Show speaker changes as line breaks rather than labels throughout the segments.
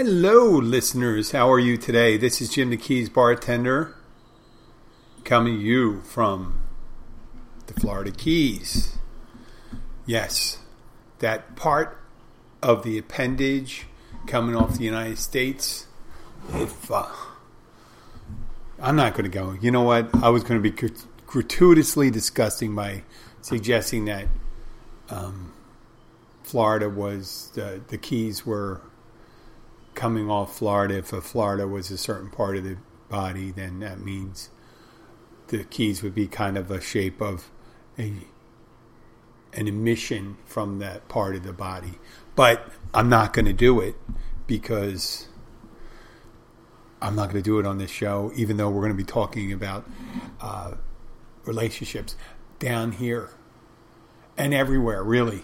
Hello, listeners. How are you today? This is Jim the Keys bartender coming you from the Florida Keys. Yes, that part of the appendage coming off the United States. If uh, I'm not going to go, you know what? I was going to be gratuitously disgusting by suggesting that um, Florida was the, the Keys were coming off Florida. If Florida was a certain part of the body, then that means the keys would be kind of a shape of a an emission from that part of the body. But I'm not going to do it because I'm not going to do it on this show, even though we're going to be talking about uh, relationships down here and everywhere, really.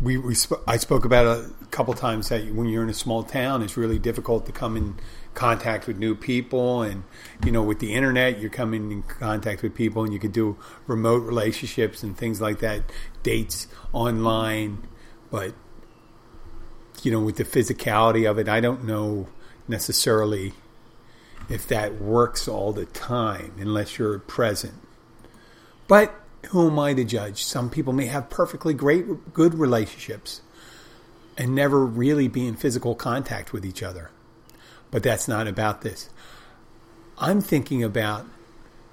We, we sp- I spoke about a couple times that when you're in a small town, it's really difficult to come in contact with new people. And you know with the internet you're coming in contact with people and you can do remote relationships and things like that dates online. But you know with the physicality of it i don't know necessarily if that works all the time unless you're present. But who am i to judge some people may have perfectly great good relationships and never really be in physical contact with each other but that's not about this. I'm thinking about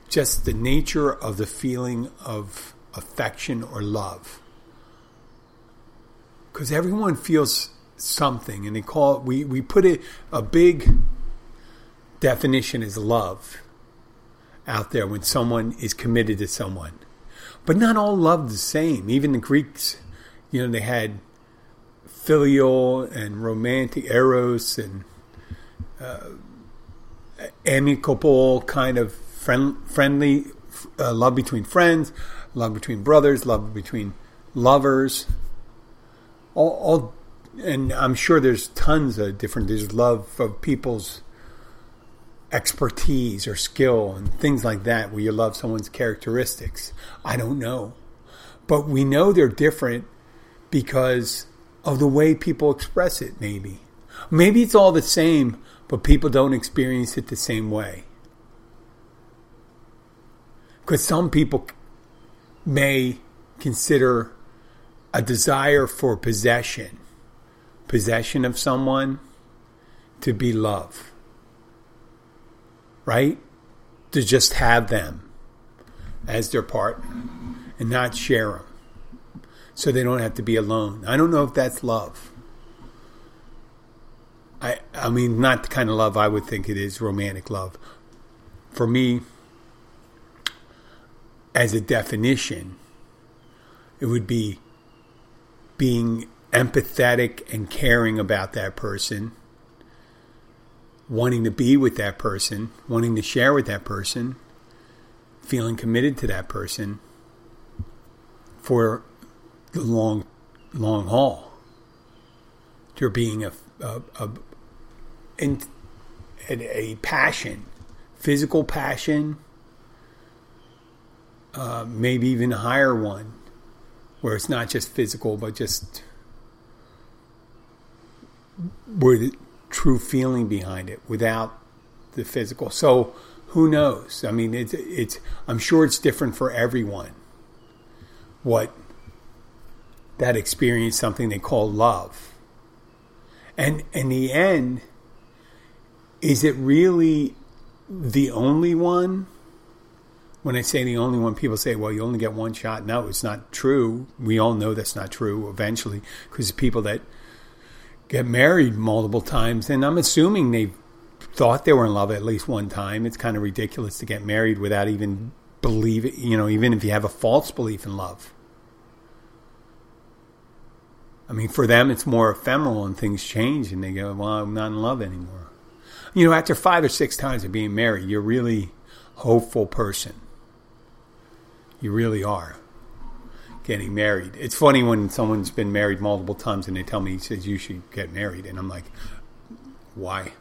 just the nature of the feeling of affection or love. Because everyone feels something, and they call it, we, we put it, a big definition is love out there when someone is committed to someone. But not all love the same. Even the Greeks, you know, they had filial and romantic eros and uh, amicable kind of friend, friendly uh, love between friends, love between brothers, love between lovers. All, all, and I'm sure there's tons of different. There's love of people's expertise or skill and things like that, where you love someone's characteristics. I don't know, but we know they're different because of the way people express it. Maybe, maybe it's all the same, but people don't experience it the same way. Because some people may consider a desire for possession, possession of someone, to be love. Right? To just have them as their partner and not share them so they don't have to be alone. I don't know if that's love. I I mean, not the kind of love I would think it is romantic love. For me, as a definition, it would be being empathetic and caring about that person, wanting to be with that person, wanting to share with that person, feeling committed to that person for the long, long haul. You're being a, a, a and a passion, physical passion, uh, maybe even a higher one, where it's not just physical, but just where the true feeling behind it without the physical. So who knows? I mean, it's it's. I'm sure it's different for everyone. What that experience, something they call love, and in the end is it really the only one? When I say the only one, people say, well, you only get one shot. No, it's not true. We all know that's not true eventually because people that get married multiple times, and I'm assuming they thought they were in love at least one time. It's kind of ridiculous to get married without even believe it, you know, even if you have a false belief in love. I mean, for them, it's more ephemeral and things change and they go, well, I'm not in love anymore you know, after five or six times of being married, you're really hopeful person. You really are getting married. It's funny when someone's been married multiple times and they tell me, he says, you should get married. And I'm like, why?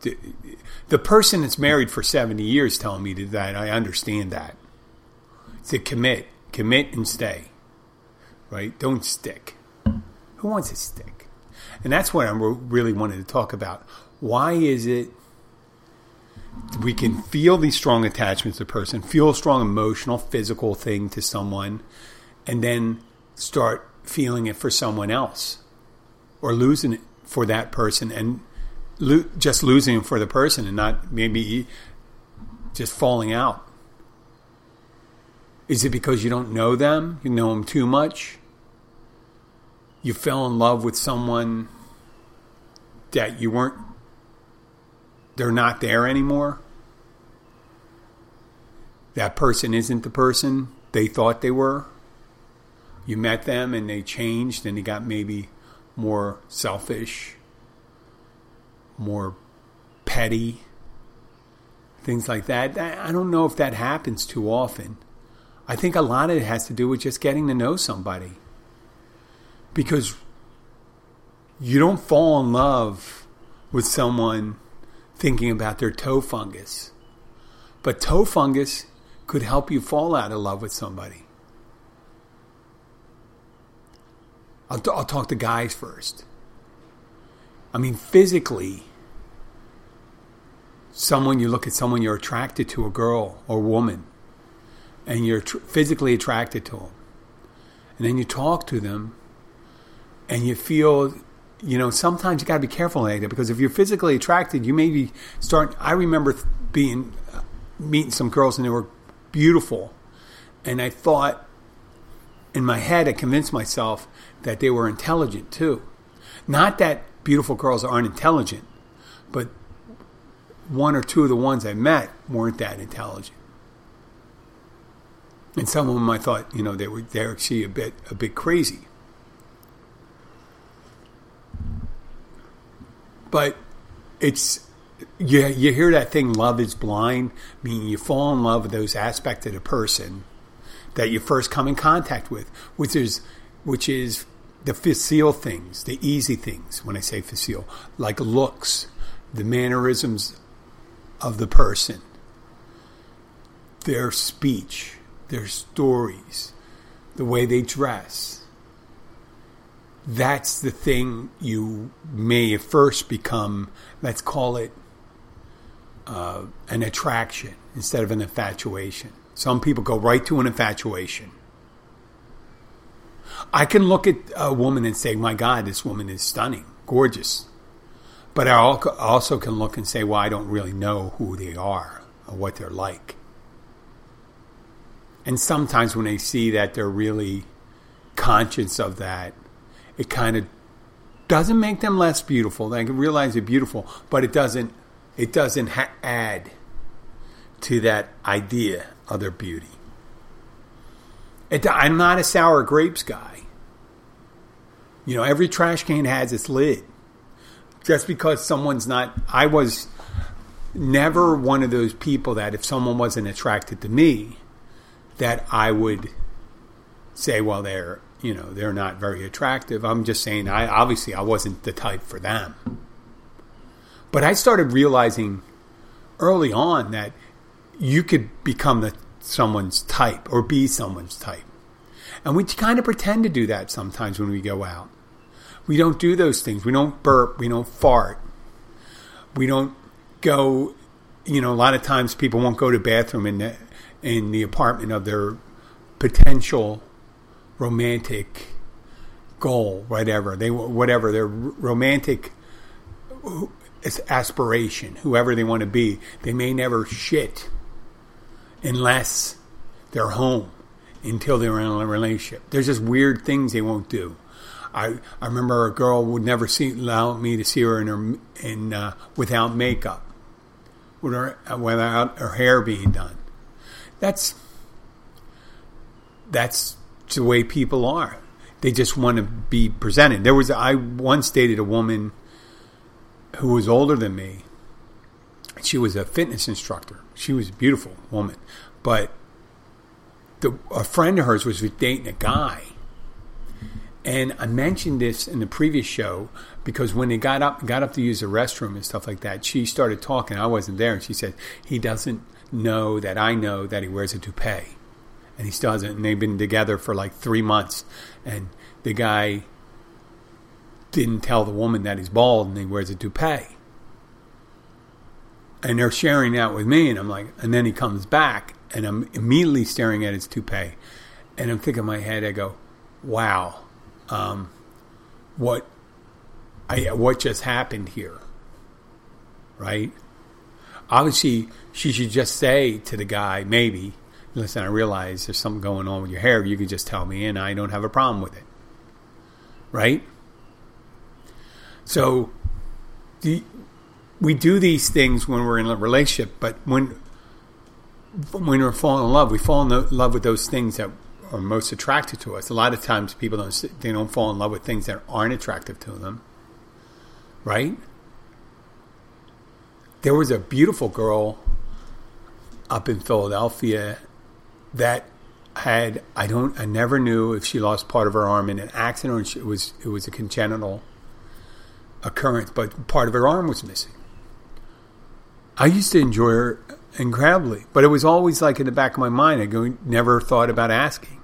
The, person that's married for 70 years telling me that, I understand that. To commit, commit and stay, right? Don't stick. Who wants to stick? And that's what I really wanted to talk about. Why is it we can feel these strong attachments to a person, feel a strong emotional, physical thing to someone, and then start feeling it for someone else or losing it for that person and lo- just losing it for the person and not maybe just falling out? Is it because you don't know them? You know them too much? You fell in love with someone that you weren't, they're not there anymore? That person isn't the person they thought they were? You met them and they changed and they got maybe more selfish, more petty, things like that. I don't know if that happens too often. I think a lot of it has to do with just getting to know somebody. Because you don't fall in love with someone thinking about their toe fungus. But toe fungus could help you fall out of love with somebody. I'll, t- I'll talk to guys first. I mean, physically, someone you look at someone you're attracted to, a girl or woman, and you're tr- physically attracted to them. And then you talk to them and you feel, you know, sometimes you got to be careful like that because if you're physically attracted, you maybe start. I remember being, uh, meeting some girls and they were beautiful. And I thought, in my head, I convinced myself that they were intelligent too. Not that beautiful girls aren't intelligent, but one or two of the ones I met weren't that intelligent and some of them I thought, you know, they were they're actually a bit a bit crazy. But it's you you hear that thing, love is blind, meaning you fall in love with those aspects of the person that you first come in contact with, which is which is the facile things, the easy things. When I say facile, like looks, the mannerisms of the person, their speech, their stories, the way they dress. That's the thing you may first become, let's call it uh, an attraction instead of an infatuation. Some people go right to an infatuation. I can look at a woman and say, my God, this woman is stunning, gorgeous. But I also can look and say, well, I don't really know who they are or what they're like. And sometimes when they see that they're really conscious of that, it kind of doesn't make them less beautiful. They can realize they're beautiful, but it doesn't it doesn't ha- add to that idea of their beauty. It, I'm not a sour grapes guy. You know, every trash can has its lid. Just because someone's not, I was never one of those people that if someone wasn't attracted to me, that I would say, well, they're you know they're not very attractive. I'm just saying, I obviously I wasn't the type for them. But I started realizing early on that you could become the someone's type or be someone's type. And we kind of pretend to do that sometimes when we go out. We don't do those things. We don't burp. We don't fart. We don't go, you know, a lot of times people won't go to bathroom in the, in the apartment of their potential romantic goal, whatever they whatever their romantic aspiration, whoever they want to be. They may never shit unless they're home until they're in a relationship. There's just weird things they won't do. I I remember a girl would never see allow me to see her in her in uh, without makeup, with her without her hair being done. That's that's the way people are. They just want to be presented. There was I once dated a woman who was older than me. She was a fitness instructor. She was a beautiful woman, but the, a friend of hers was dating a guy. And I mentioned this in the previous show because when they got up got up to use the restroom and stuff like that, she started talking. I wasn't there, and she said he doesn't know that I know that he wears a toupee. And he still hasn't. And they've been together for like three months. And the guy didn't tell the woman that he's bald and he wears a toupee. And they're sharing that with me, and I'm like, and then he comes back, and I'm immediately staring at his toupee, and I'm thinking in my head, I go, wow, um, what, I, what just happened here, right? Obviously, she should just say to the guy, maybe, listen, I realize there's something going on with your hair. You can just tell me, and I don't have a problem with it, right? So, the, we do these things when we're in a relationship, but when when we're falling in love, we fall in love with those things that are most attractive to us. A lot of times, people don't they don't fall in love with things that aren't attractive to them, right? There was a beautiful girl up in Philadelphia that had I don't I never knew if she lost part of her arm in an accident or it was it was a congenital occurrence, but part of her arm was missing. I used to enjoy her incredibly, but it was always like in the back of my mind. I go, never thought about asking.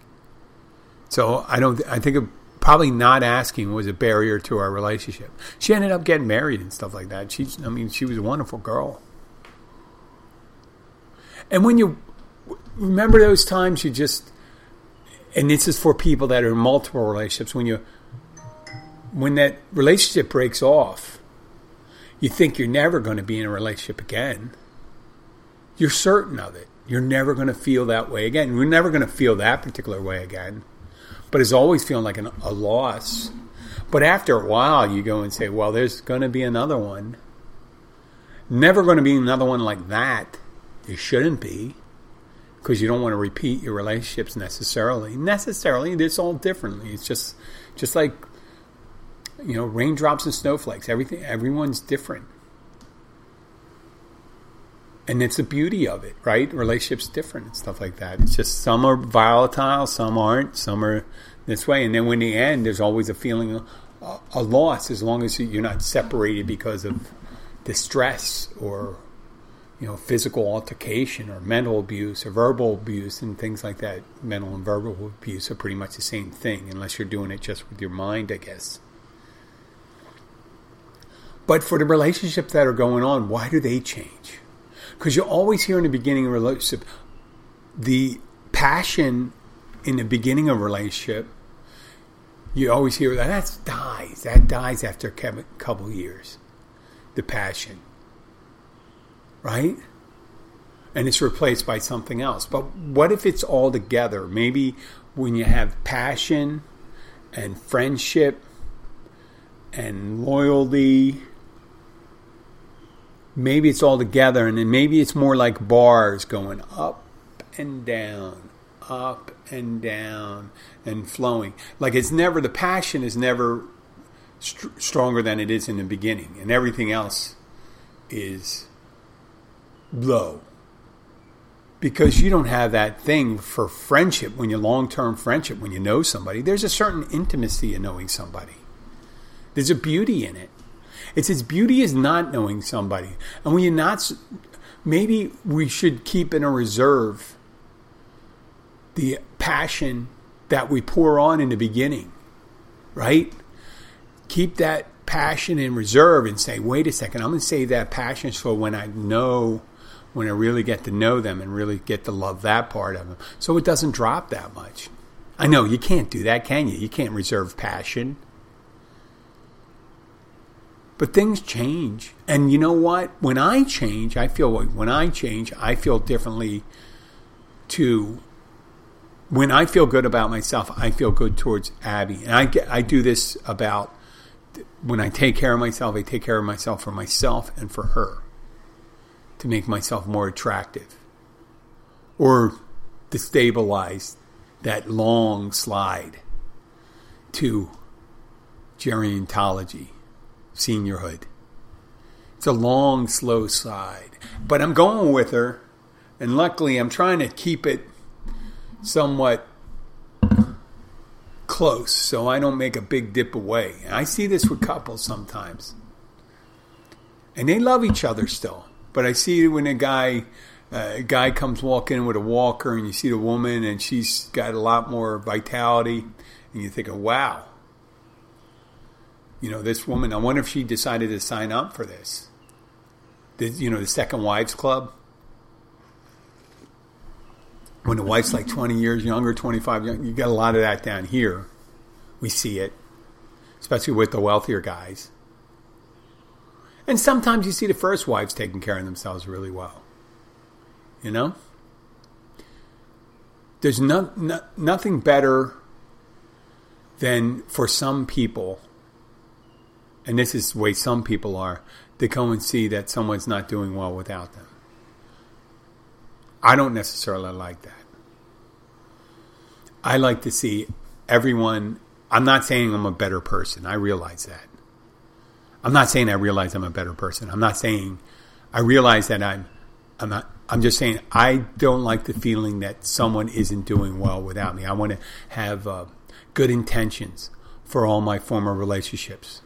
So I don't. I think probably not asking was a barrier to our relationship. She ended up getting married and stuff like that. She's. I mean, she was a wonderful girl. And when you remember those times, you just. And this is for people that are in multiple relationships. When you, when that relationship breaks off, you think you're never going to be in a relationship again. You're certain of it. You're never going to feel that way again. You're never going to feel that particular way again. But it's always feeling like an, a loss. But after a while, you go and say, well, there's going to be another one. Never going to be another one like that. It shouldn't be. Because you don't want to repeat your relationships necessarily. Necessarily, it's all differently. It's just, just like you know, raindrops and snowflakes. Everything, everyone's different, and it's the beauty of it, right? Relationships different and stuff like that. It's just some are volatile, some aren't, some are this way, and then when the end, there's always a feeling of a loss as long as you're not separated because of distress or you know physical altercation or mental abuse or verbal abuse and things like that mental and verbal abuse are pretty much the same thing unless you're doing it just with your mind i guess but for the relationships that are going on, why do they change? Because you always hear in the beginning of a relationship, the passion in the beginning of a relationship, you always hear that that dies. That dies after a couple years. The passion. Right? And it's replaced by something else. But what if it's all together? Maybe when you have passion and friendship and loyalty maybe it's all together and then maybe it's more like bars going up and down up and down and flowing like it's never the passion is never st- stronger than it is in the beginning and everything else is low because you don't have that thing for friendship when you long-term friendship when you know somebody there's a certain intimacy in knowing somebody there's a beauty in it it's its beauty is not knowing somebody. And when you're not, maybe we should keep in a reserve the passion that we pour on in the beginning, right? Keep that passion in reserve and say, wait a second, I'm going to save that passion for when I know, when I really get to know them and really get to love that part of them. So it doesn't drop that much. I know you can't do that, can you? You can't reserve passion. But things change. And you know what? When I change, I feel like when I change, I feel differently to when I feel good about myself, I feel good towards Abby. And I get, I do this about when I take care of myself, I take care of myself for myself and for her to make myself more attractive or to stabilize that long slide to gerontology seniorhood. It's a long, slow slide. But I'm going with her, and luckily I'm trying to keep it somewhat close so I don't make a big dip away. And I see this with couples sometimes. And they love each other still. But I see when a guy uh, a guy comes walking with a walker and you see the woman and she's got a lot more vitality and you think, wow, You know, this woman, I wonder if she decided to sign up for this. The, you know, the Second Wives Club. When the wife's like 20 years younger, 25, you get a lot of that down here. We see it, especially with the wealthier guys. And sometimes you see the first wives taking care of themselves really well. You know? There's no, no, nothing better than for some people, and this is the way some people are, to go and see that someone's not doing well without them. I don't necessarily like that. I like to see everyone. I'm not saying I'm a better person. I realize that. I'm not saying I realize I'm a better person. I'm not saying I realize that I'm I'm not I'm just saying I don't like the feeling that someone isn't doing well without me. I want to have uh, good intentions for all my former relationships,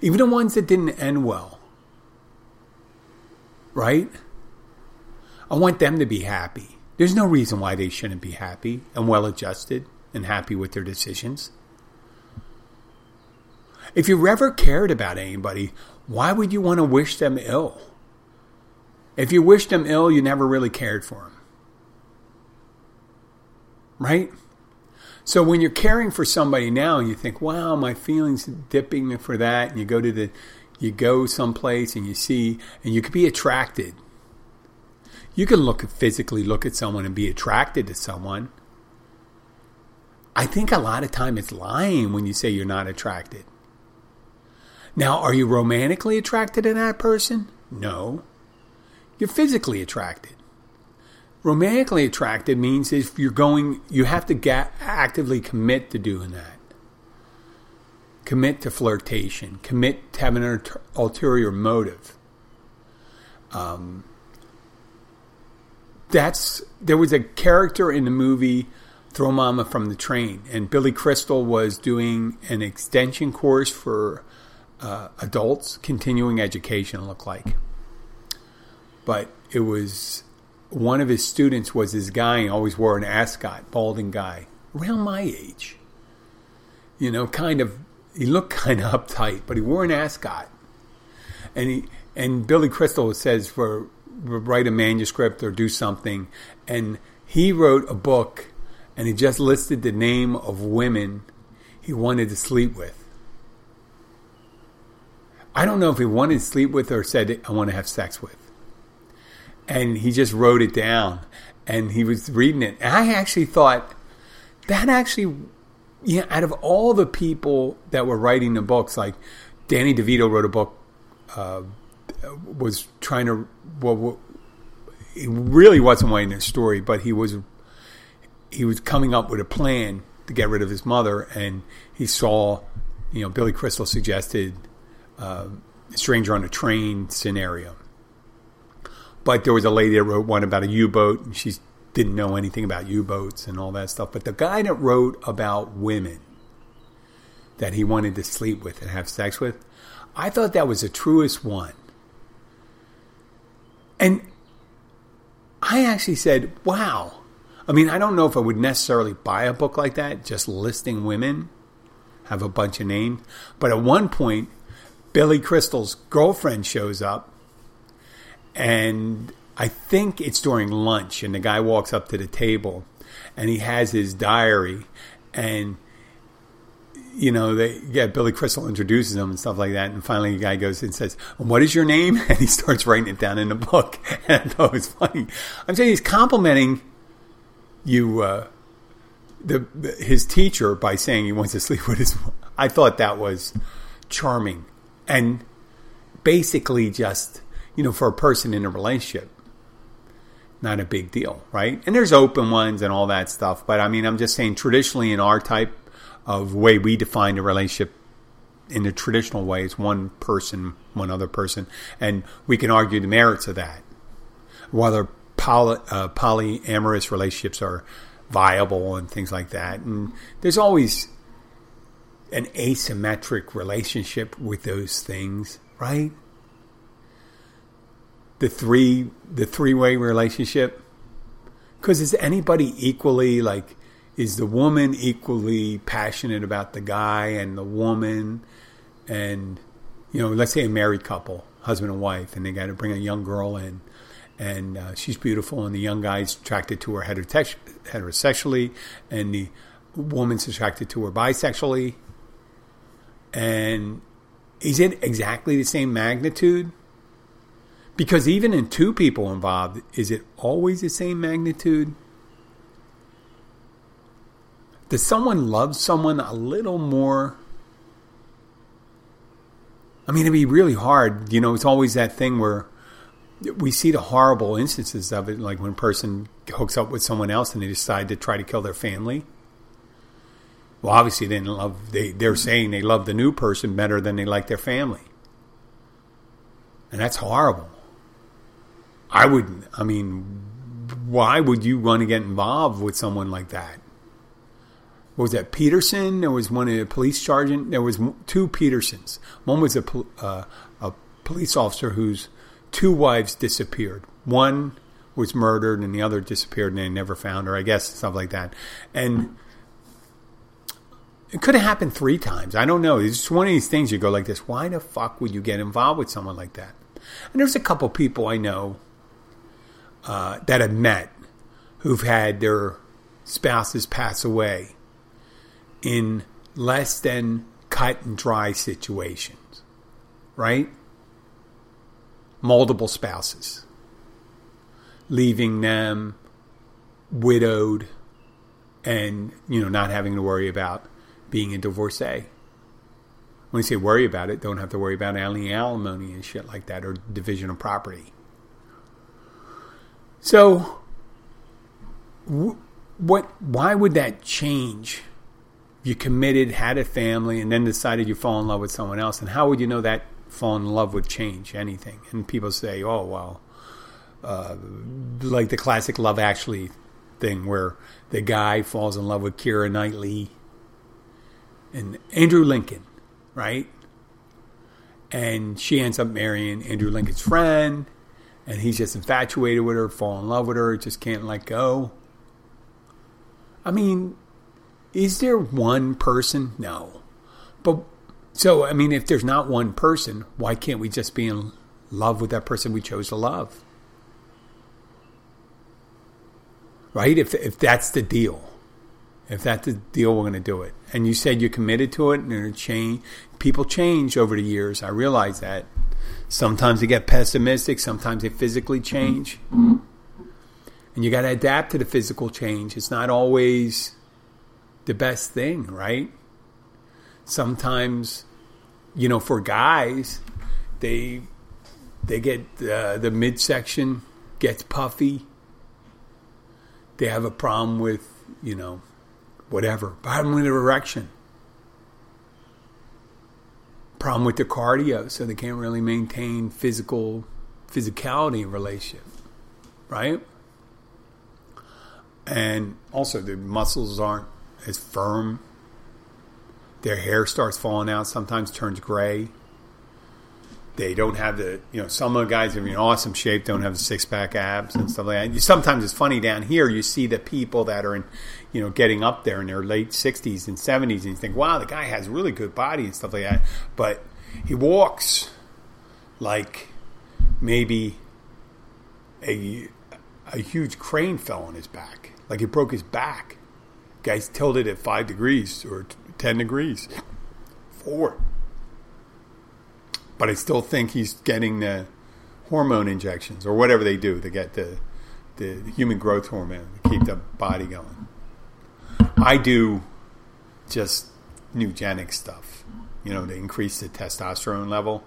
even the ones that didn't end well. Right? I want them to be happy. There's no reason why they shouldn't be happy and well adjusted and happy with their decisions. If you ever cared about anybody, why would you want to wish them ill? If you wished them ill, you never really cared for them. Right? So when you're caring for somebody now and you think, wow, my feelings dipping for that, and you go to the, you go someplace and you see, and you could be attracted. You can look physically look at someone and be attracted to someone. I think a lot of time it's lying when you say you're not attracted. Now, are you romantically attracted to that person? No. You're physically attracted. Romantically attracted means if you're going, you have to actively commit to doing that. Commit to flirtation. Commit to having an ulterior motive. Um, that's there was a character in the movie Throw Momma from the Train, and Billy Crystal was doing an extension course for uh, adults, continuing education look like. But it was one of his students was this guy. Always wore an ascot, balding guy, around my age. You know, kind of. He looked kind of uptight, but he wore an ascot. And he and Billy Crystal says for write a manuscript or do something, and he wrote a book, and he just listed the name of women he wanted to sleep with. I don't know if he wanted to sleep with or said, I want to have sex with. And he just wrote it down and he was reading it. And I actually thought that actually, yeah, out of all the people that were writing the books, like Danny DeVito wrote a book, uh, was trying to, well, he really wasn't writing a story, but he was, he was coming up with a plan to get rid of his mother. And he saw, you know, Billy Crystal suggested uh, stranger on a train scenario. But there was a lady that wrote one about a U boat, and she didn't know anything about U boats and all that stuff. But the guy that wrote about women that he wanted to sleep with and have sex with, I thought that was the truest one. And I actually said, wow. I mean, I don't know if I would necessarily buy a book like that, just listing women, have a bunch of names. But at one point, Billy Crystal's girlfriend shows up, and I think it's during lunch, and the guy walks up to the table, and he has his diary, and you know, they yeah, Billy Crystal introduces him and stuff like that, and finally the guy goes and says, "What is your name?" And he starts writing it down in the book, and I thought it was funny. I'm saying he's complimenting you, uh, the his teacher, by saying he wants to sleep with his. I thought that was charming and basically just you know for a person in a relationship not a big deal right? And there's open ones and all that stuff but i mean i'm just saying traditionally in our type of way we define a relationship in the traditional way it's one person one other person and we can argue the merits of that. Whether poly, uh, polyamorous relationships are viable and things like that and there's always an asymmetric relationship with those things, right? The three the three way relationship. Because is anybody equally like is the woman equally passionate about the guy and the woman and you know, let's say a married couple, husband and wife, and they got to bring a young girl in, and uh, she's beautiful, and the young guy's attracted to her heterosexually, and the woman's attracted to her bisexually, and is it exactly the same magnitude? Because even in two people involved, is it always the same magnitude? Does someone love someone a little more? I mean, it'd be really hard. You know, it's always that thing where we see the horrible instances of it, like when a person hooks up with someone else and they decide to try to kill their family. Well, obviously, they didn't love. They they're saying they love the new person better than they like their family, and that's horrible. I would. I mean, why would you want to get involved with someone like that? What was that Peterson? There was one a police sergeant. There was two Petersons. One was a uh, a police officer whose two wives disappeared. One was murdered, and the other disappeared, and they never found her. I guess stuff like that. And it could have happened three times. I don't know. It's just one of these things you go like this. Why the fuck would you get involved with someone like that? And there's a couple people I know uh, that I've met who've had their spouses pass away in less than cut and dry situations, right? Multiple spouses, leaving them widowed and, you know, not having to worry about being a divorcee. When you say worry about it, don't have to worry about alimony and shit like that or division of property. So, what? Why would that change? You committed, had a family, and then decided you fall in love with someone else. And how would you know that fall in love would change anything? And people say, "Oh, well," uh, like the classic Love Actually thing, where the guy falls in love with Keira Knightley and Andrew Lincoln, right? And she ends up marrying Andrew Lincoln's friend, and he's just infatuated with her, fall in love with her, just can't let go. I mean, is there one person? No. But so, I mean, if there's not one person, why can't we just be in love with that person we chose to love? Right? If, if that's the deal. If that's the deal, we're going to do it. And you said you're committed to it, and it change. People change over the years. I realize that. Sometimes they get pessimistic. Sometimes they physically change, and you got to adapt to the physical change. It's not always the best thing, right? Sometimes, you know, for guys, they they get uh, the midsection gets puffy. They have a problem with you know whatever. Problem with erection. Problem with the cardio, so they can't really maintain physical physicality in relationship, right? And also the muscles aren't as firm. Their hair starts falling out, sometimes turns gray. They don't have the, you know, some of the guys are in awesome shape don't have six pack abs and stuff like that. Sometimes it's funny down here, you see the people that are in, you know, getting up there in their late 60s and 70s, and you think, wow, the guy has really good body and stuff like that. But he walks like maybe a, a huge crane fell on his back, like he broke his back. Guy's tilted at five degrees or 10 degrees forward. But I still think he's getting the hormone injections or whatever they do to get the the human growth hormone to keep the body going. I do just eugenic stuff, you know, to increase the testosterone level.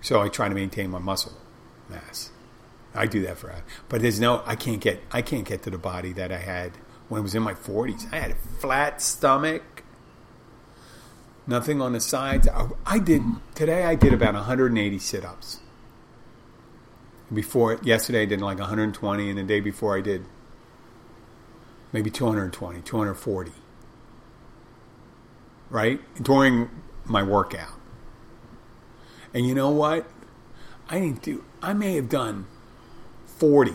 So I try to maintain my muscle mass. I do that for but there's no I can't get I can't get to the body that I had when I was in my 40s. I had a flat stomach, nothing on the sides. I, I did today I did about 180 sit-ups. Before yesterday I did like 120 and the day before I did maybe 220, 240. Right? During my workout. And you know what? I didn't do, I may have done 40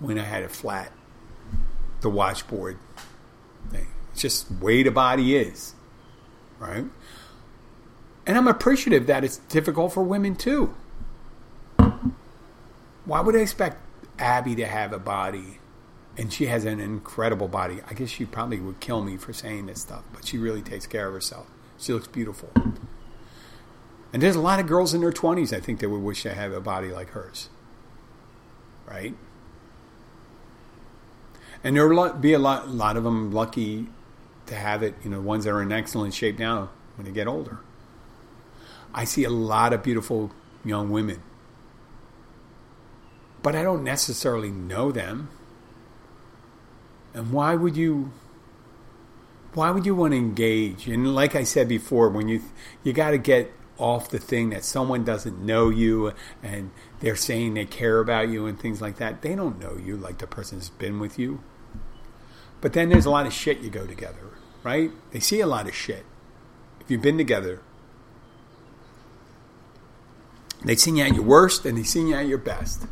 when I had it flat, the washboard thing. It's just the way the body is. Right? And I'm appreciative that it's difficult for women too. Why would I expect Abby to have a body? And she has an incredible body. I guess she probably would kill me for saying this stuff, but she really takes care of herself. She looks beautiful. And there's a lot of girls in their 20s, I think, that would wish to have a body like hers. Right? And there will be a lot, a lot of them lucky to have it, you know, ones that are in excellent shape now when they get older. I see a lot of beautiful young women, but I don't necessarily know them. And why would you? Why would you want to engage? And like I said before, when you you got to get off the thing that someone doesn't know you and they're saying they care about you and things like that. They don't know you like the person's been with you. But then there's a lot of shit you go together, right? They see a lot of shit. If you've been together, they've seen you at your worst and they've seen you at your best.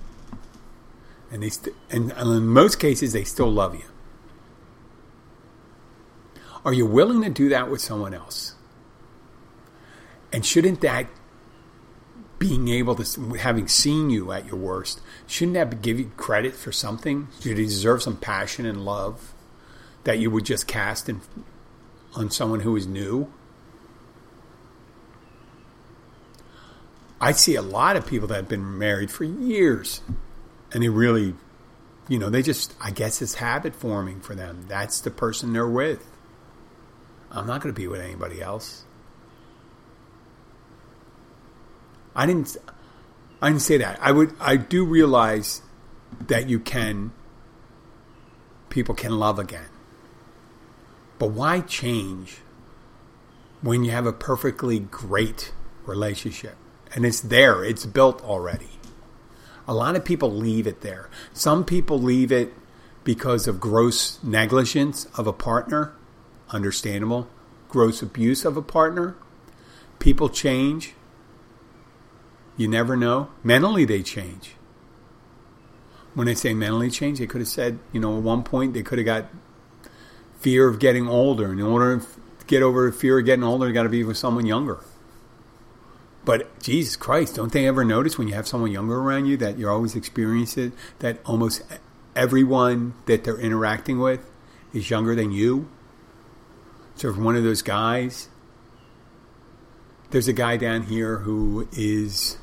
And they st- and in most cases they still love you. Are you willing to do that with someone else? And shouldn't that being able to having seen you at your worst, shouldn't that give you credit for something? Should you deserve some passion and love that you would just cast in, on someone who is new? I see a lot of people that have been married for years and they really, you know, they just, I guess it's habit forming for them. That's the person they're with. I'm not going to be with anybody else. I didn't. I didn't say that. I would. I do realize that you can. People can love again. But why change when you have a perfectly great relationship and it's there? It's built already. A lot of people leave it there. Some people leave it because of gross negligence of a partner. Understandable. Gross abuse of a partner. People change you never know. Mentally, they change. When I say mentally change, they could have said, you know, at one point they could have got fear of getting older. In order to get over fear of getting older, you got to be with someone younger. But Jesus Christ, don't they ever notice when you have someone younger around you that you're always experiencing that almost everyone that they're interacting with is younger than you? So if one of those guys, there's a guy down here who is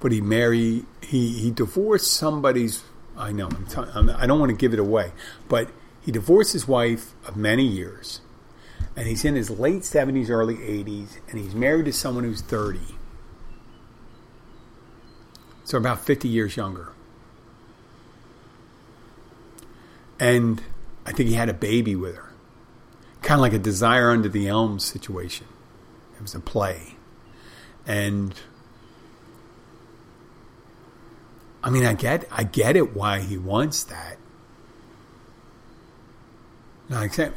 but he married, he, he divorced somebody's, I know, I'm t- I'm, I don't want to give it away, but he divorced his wife of many years. And he's in his late 70s, early 80s, and he's married to someone who's 30. So about 50 years younger. And I think he had a baby with her. Kind of like a Desire Under the Elm situation. It was a play. And I mean, I get, I get it why he wants that.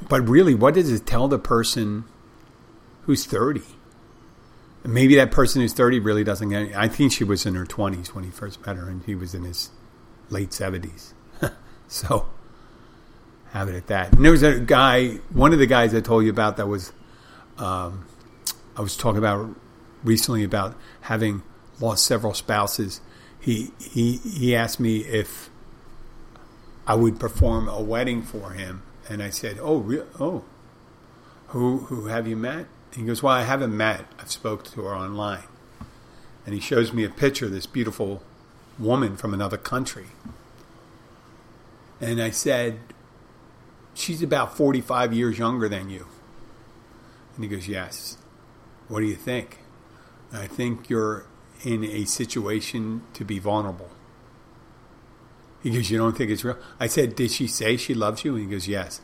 But really, what does it tell the person who's 30? Maybe that person who's 30 really doesn't get. I think she was in her 20s when he first met her, and he was in his late 70s. so, have it at that. And there was a guy, one of the guys I told you about that was, um, I was talking about recently about having lost several spouses he he he asked me if I would perform a wedding for him, and I said, "Oh, re- oh, who who have you met?" He goes, "Well, I haven't met. I've spoke to her online." And he shows me a picture of this beautiful woman from another country. And I said, "She's about 45 years younger than you." And he goes, "Yes." What do you think? I think you're in a situation to be vulnerable. He goes, You don't think it's real? I said, Did she say she loves you? And he goes, Yes.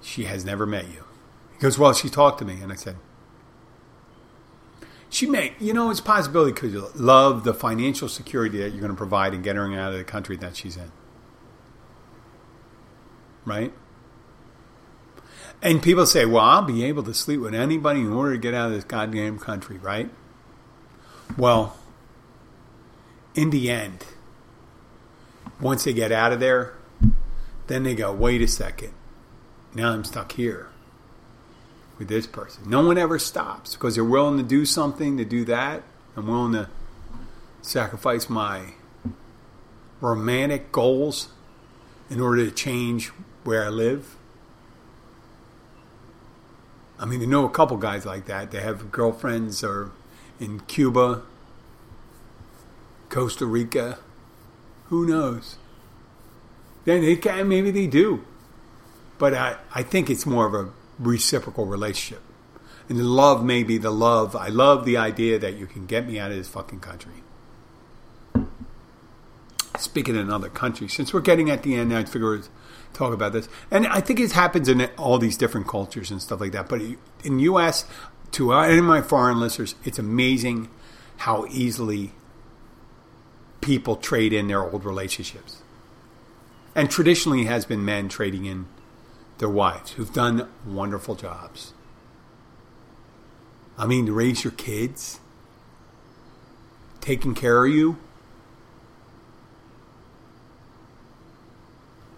She has never met you. He goes, Well, she talked to me. And I said, She may, you know, it's possibility because you love the financial security that you're going to provide and get her out of the country that she's in. Right? And people say, Well, I'll be able to sleep with anybody in order to get out of this goddamn country, right? Well, in the end, once they get out of there, then they go, wait a second. Now I'm stuck here. with this person. No one ever stops because they're willing to do something to do that. I'm willing to sacrifice my romantic goals in order to change where I live. I mean, I know a couple guys like that. They have girlfriends or in Cuba, Costa Rica. Who knows? Then they can, maybe they do. But I, I think it's more of a reciprocal relationship. And the love may be the love. I love the idea that you can get me out of this fucking country. Speaking of another country, since we're getting at the end, I'd figure talk about this. And I think it happens in all these different cultures and stuff like that. But in U.S., to uh, any of my foreign listeners, it's amazing how easily people trade in their old relationships. And traditionally has been men trading in their wives who've done wonderful jobs. I mean, to raise your kids, taking care of you.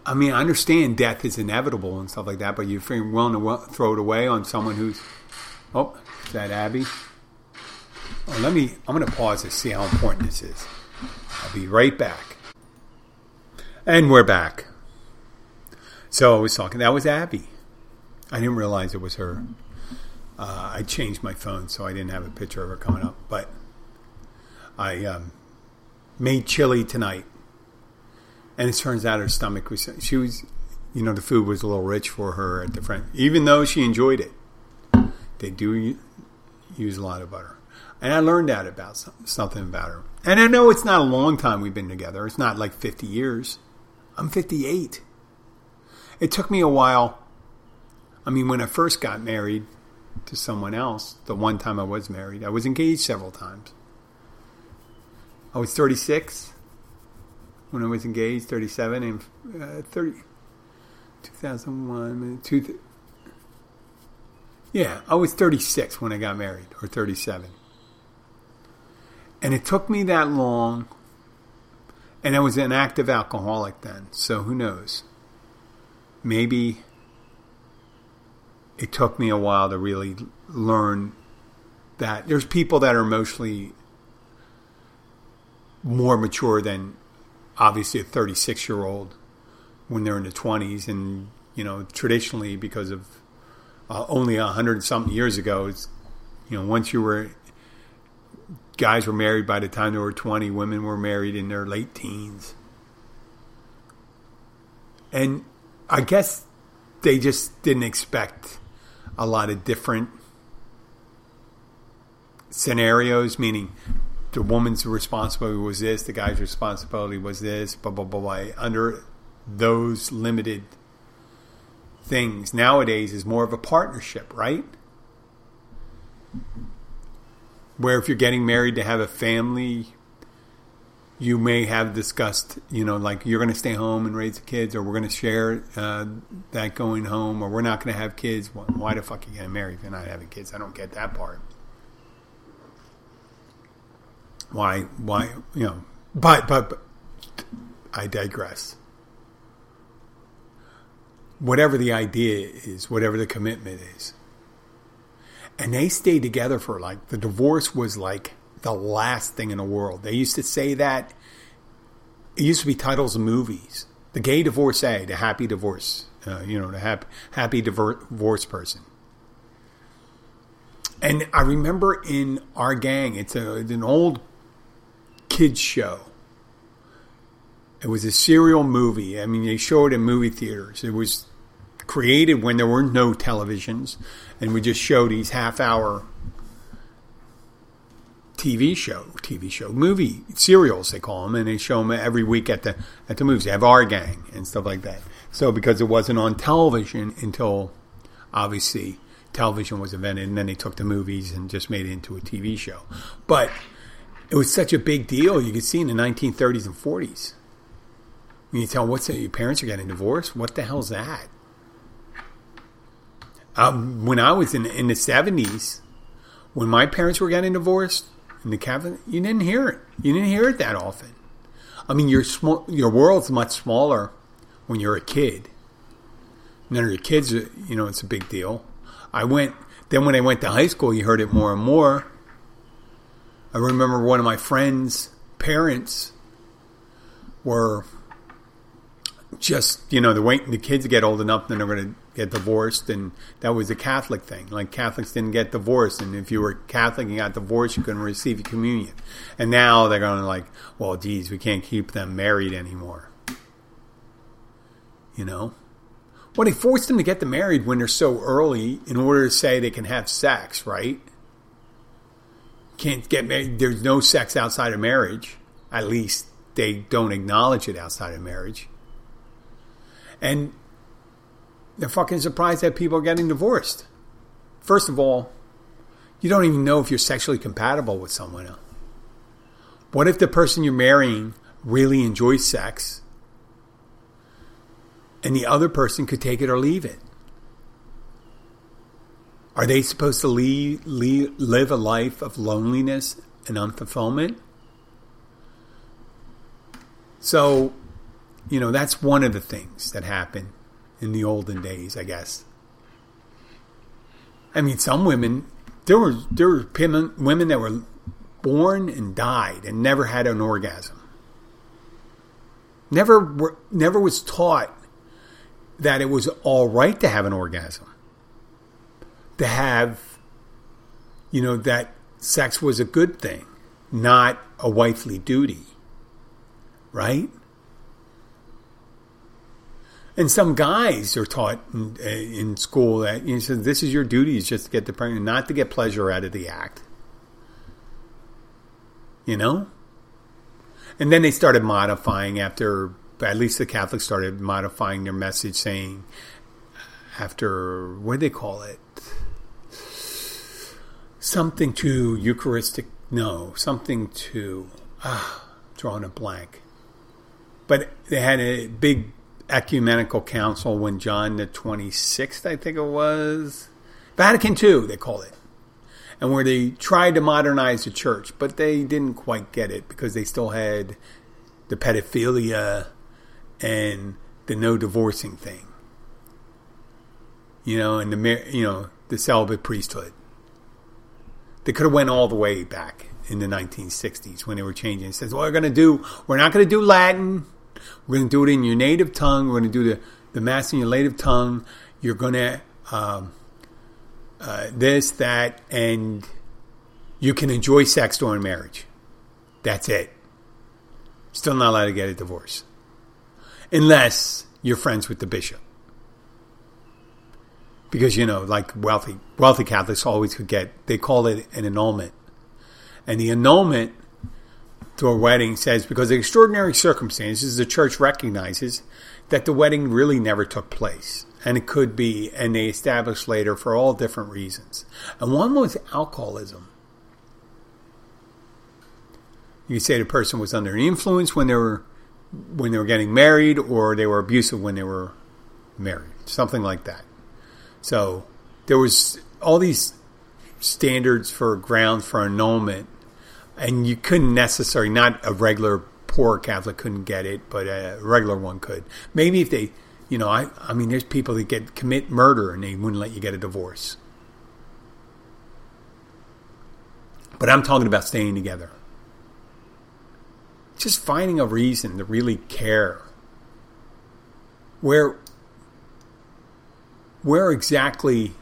I mean, I understand death is inevitable and stuff like that, but you're willing to throw it away on someone who's. Oh, is that Abby? Oh, let me. I'm going to pause to see how important this is. I'll be right back. And we're back. So I was talking. That was Abby. I didn't realize it was her. Uh, I changed my phone, so I didn't have a picture of her coming up. But I um, made chili tonight, and it turns out her stomach was. She was, you know, the food was a little rich for her at the front, even though she enjoyed it. They do use a lot of butter, and I learned that about something about her. And I know it's not a long time we've been together. It's not like fifty years. I'm fifty eight. It took me a while. I mean, when I first got married to someone else, the one time I was married, I was engaged several times. I was 36 when I was engaged, 37, and uh, 30, 2001, two, yeah, I was 36 when I got married, or 37. And it took me that long, and I was an active alcoholic then, so who knows? maybe it took me a while to really learn that there's people that are emotionally more mature than obviously a 36 year old when they're in the 20s and you know traditionally because of uh, only a hundred something years ago it's you know once you were guys were married by the time they were 20 women were married in their late teens. And I guess they just didn't expect a lot of different scenarios, meaning the woman's responsibility was this, the guy's responsibility was this, blah, blah, blah, blah. Under those limited things nowadays is more of a partnership, right? Where if you're getting married to have a family, you may have discussed, you know, like you're going to stay home and raise the kids, or we're going to share uh, that going home, or we're not going to have kids. Why the fuck are you getting married if you're not having kids? I don't get that part. Why? Why? You know, but but, but I digress. Whatever the idea is, whatever the commitment is, and they stayed together for like the divorce was like the last thing in the world. They used to say that. It used to be titles of movies. The gay divorcee, the happy divorce, uh, you know, the happy, divorce person. And I remember in our gang, it's, a, it's an old kids show. It was a serial movie. I mean, they showed it in movie theaters. It was created when there were no televisions, and we just show these half hour TV show, TV show, movie serials they call them, and they show them every week at the at the movies. They have our gang and stuff like that. So because it wasn't on television until obviously television was invented, and then they took the movies and just made it into a TV show. But it was such a big deal. You could see in the 1930s and 40s. When you tell what's that? Your parents are getting divorced. What the hell's that? Um, when I was in in the 70s, when my parents were getting divorced, in the cabinet, you didn't hear it. You didn't hear it that often. I mean, your small, your world's much smaller when you're a kid. None of your kids, you know, it's a big deal. I went. Then when I went to high school, you heard it more and more. I remember one of my friends' parents were just, you know, they're waiting the kids to get old enough, then they're going to get divorced. And that was a Catholic thing. Like Catholics didn't get divorced. And if you were Catholic and got divorced, you couldn't receive communion. And now they're going to like, well, geez, we can't keep them married anymore. You know? Well, they forced them to get them married when they're so early in order to say they can have sex, right? Can't get married. There's no sex outside of marriage. At least they don't acknowledge it outside of marriage. And they're fucking surprised that people are getting divorced. First of all, you don't even know if you're sexually compatible with someone else. What if the person you're marrying really enjoys sex and the other person could take it or leave it. Are they supposed to leave, leave, live a life of loneliness and unfulfillment? So, you know, that's one of the things that happened in the olden days, I guess. I mean, some women, there were there were women that were born and died and never had an orgasm. Never were, never was taught that it was all right to have an orgasm, to have, you know, that sex was a good thing, not a wifely duty, right? And some guys are taught in, in school that you know, so this is your duty is just to get the pregnant, not to get pleasure out of the act. You know? And then they started modifying after at least the Catholics started modifying their message, saying after what do they call it? Something to Eucharistic. No, something to ah, drawing a blank. But they had a big ecumenical council when John the twenty sixth, I think it was, Vatican II, they call it and where they tried to modernize the church, but they didn't quite get it because they still had the pedophilia and the no divorcing thing. You know, and the you know the celibate priesthood. They could have went all the way back in the 1960s when they were changing. It says, "Well, we're going to do? We're not going to do Latin. We're going to do it in your native tongue. We're going to do the the mass in your native tongue. You're going to um, uh, this, that, and you can enjoy sex during marriage. That's it. Still not allowed to get a divorce unless you're friends with the bishop. Because you know, like wealthy wealthy Catholics always could get they call it an annulment. And the annulment to a wedding says because of extraordinary circumstances the church recognizes that the wedding really never took place. And it could be, and they established later for all different reasons. And one was alcoholism. You say the person was under influence when they were when they were getting married or they were abusive when they were married, something like that. So there was all these standards for grounds for annulment, and you couldn't necessarily not a regular poor Catholic couldn't get it, but a regular one could. Maybe if they, you know, I I mean, there's people that get commit murder and they wouldn't let you get a divorce. But I'm talking about staying together just finding a reason to really care. Where where exactly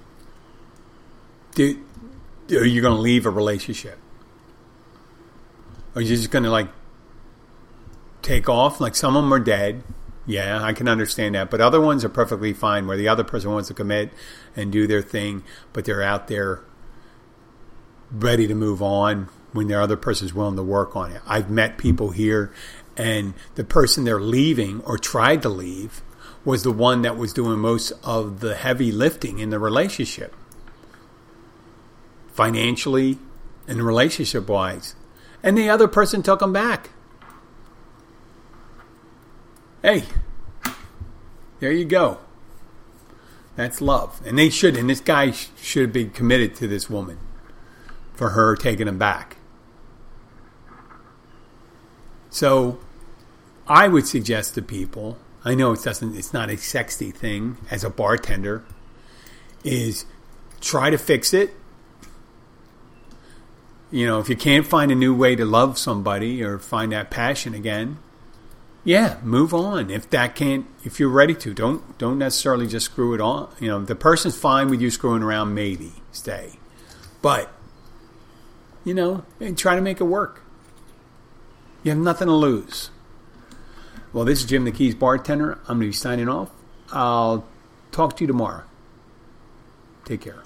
do, are you going to leave a relationship? Are you just going to like take off? Like some of them are dead. Yeah, I can understand that. But other ones are perfectly fine where the other person wants to commit and do their thing, but they're out there ready to move on when the other person's willing to work on it. I've met people here, and the person they're leaving or tried to leave was the one that was doing most of the heavy lifting in the relationship, financially and relationship wise. And the other person took them back. Hey, there you go. That's love. And they should, and this guy should be committed to this woman for her taking him back. So I would suggest to people, I know it doesn't it's not a sexy thing as a bartender, is try to fix it. You know, if you can't find a new way to love somebody or find that passion again, yeah, move on. If that can't, if you're ready to, don't don't necessarily just screw it on. You know, the person's fine with you screwing around, maybe stay, but you know, try to make it work. You have nothing to lose. Well, this is Jim the Keys bartender. I'm going to be signing off. I'll talk to you tomorrow. Take care.